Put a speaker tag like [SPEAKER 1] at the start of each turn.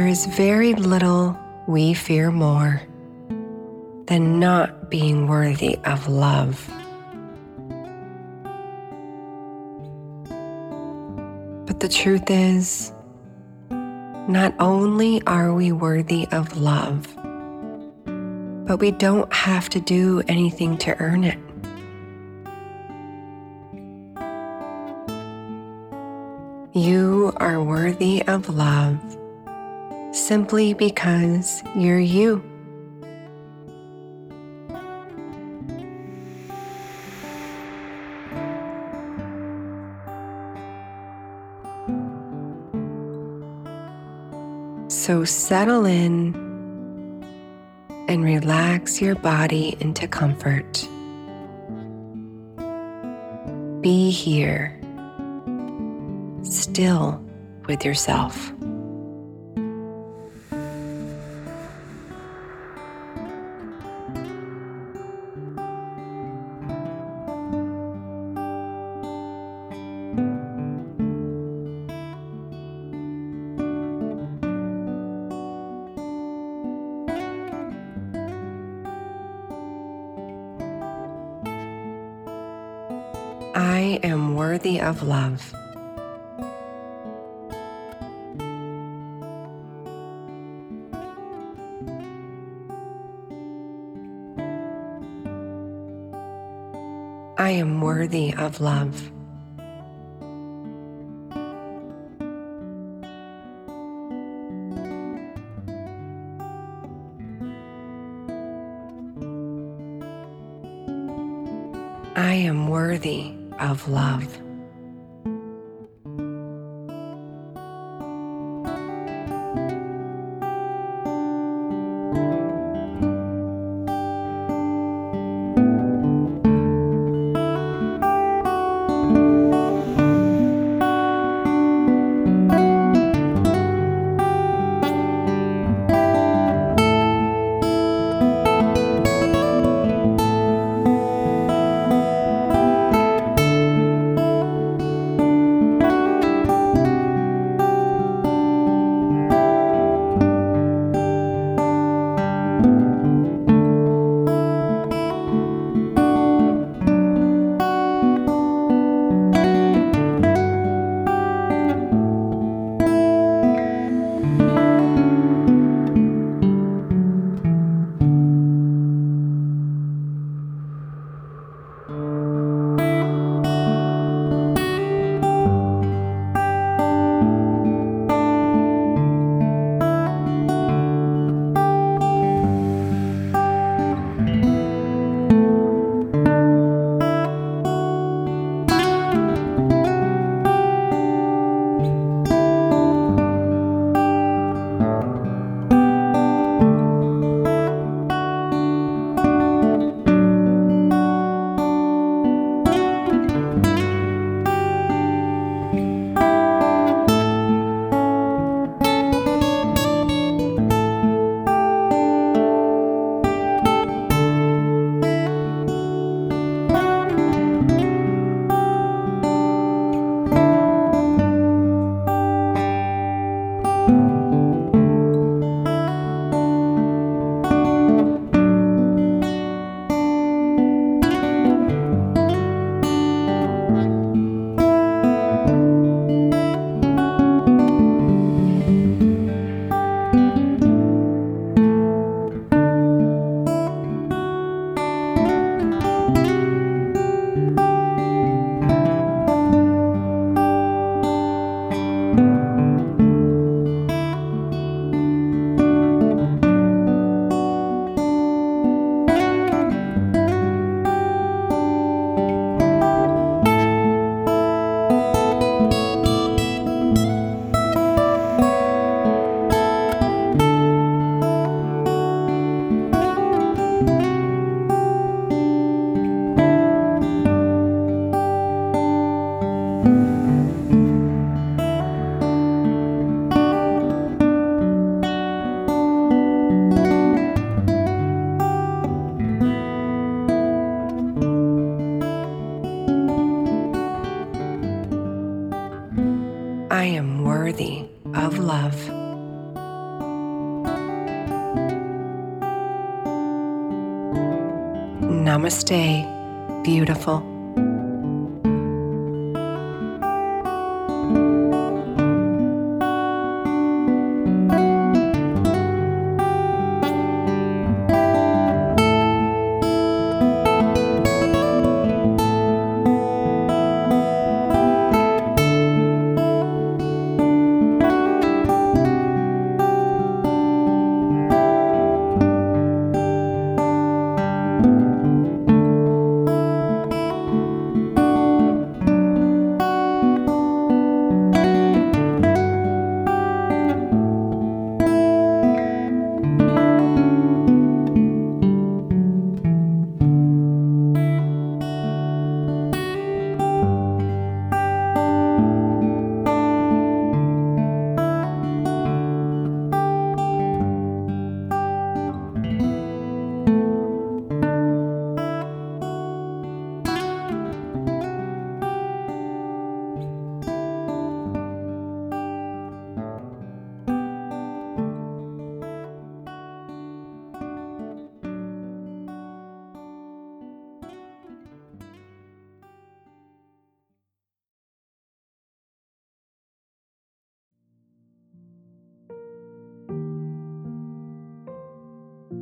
[SPEAKER 1] There is very little we fear more than not being worthy of love. But the truth is, not only are we worthy of love, but we don't have to do anything to earn it. You are worthy of love simply because you're you. So settle in and relax your body into comfort. Be here, still with yourself. I am worthy of love. I am worthy of love. I am worthy of love. Namaste, beautiful.